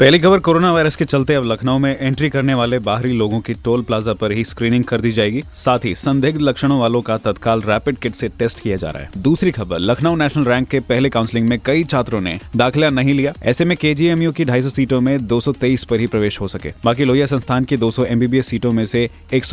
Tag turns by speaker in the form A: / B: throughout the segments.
A: पहली खबर corona virus के चलते अब लखनऊ में एंट्री करने वाले बाहरी लोगों की टोल प्लाजा पर ही स्क्रीनिंग कर दी जाएगी। साथ ही संदिग्ध लक्षणों वालों का तत्काल रैपिड किट से टेस्ट किया जा रहा है। दूसरी खबर, लखनऊ नेशनल रैंक के पहले काउंसलिंग में कई छात्रों ने दाखिला नहीं लिया। ऐसे में केजीएमयू की 250 सीटों में 223 पर ही प्रवेश हो सके। बाकी लोहिया संस्थान की 200 एमबीबीएस सीटों में से एक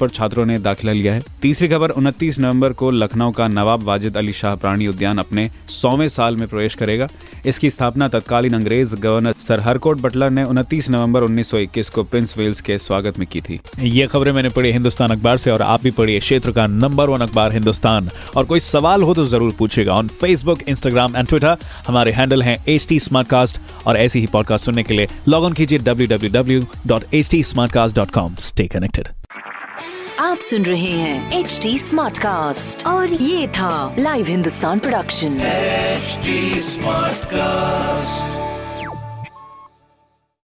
A: पर छात्रों ने दाखिला लिया है। तीसरी खबर, उनतीस नवंबर को लखनऊ का नवाब वाजिद अली शाह प्राणी उद्यान अपने सौवे साल में प्रवेश करेगा। इसकी स्थापना तत्कालीन अंग्रेज़ गवर्नर सर हरकोट बटलर ने 29 नवंबर 1921 को प्रिंस वेल्स के स्वागत में की थी। ये खबरें मैंने पढ़ी हिंदुस्तान अखबार से और आप भी पढ़िए क्षेत्र का नंबर वन अखबार हिंदुस्तान। और कोई सवाल हो तो ज़रूर पूछेगा on Facebook Instagram and Twitter हमारे हैंडल हैं एच टी और ऐसी ही पॉडकास्ट सुनने के लिए लॉग इन कीजिए डब्ल्यू स्टे कनेक्टेड
B: आप सुन रहे हैं एच टी स्मार्ट कास्ट और ये था live Hindustan production
C: smart cast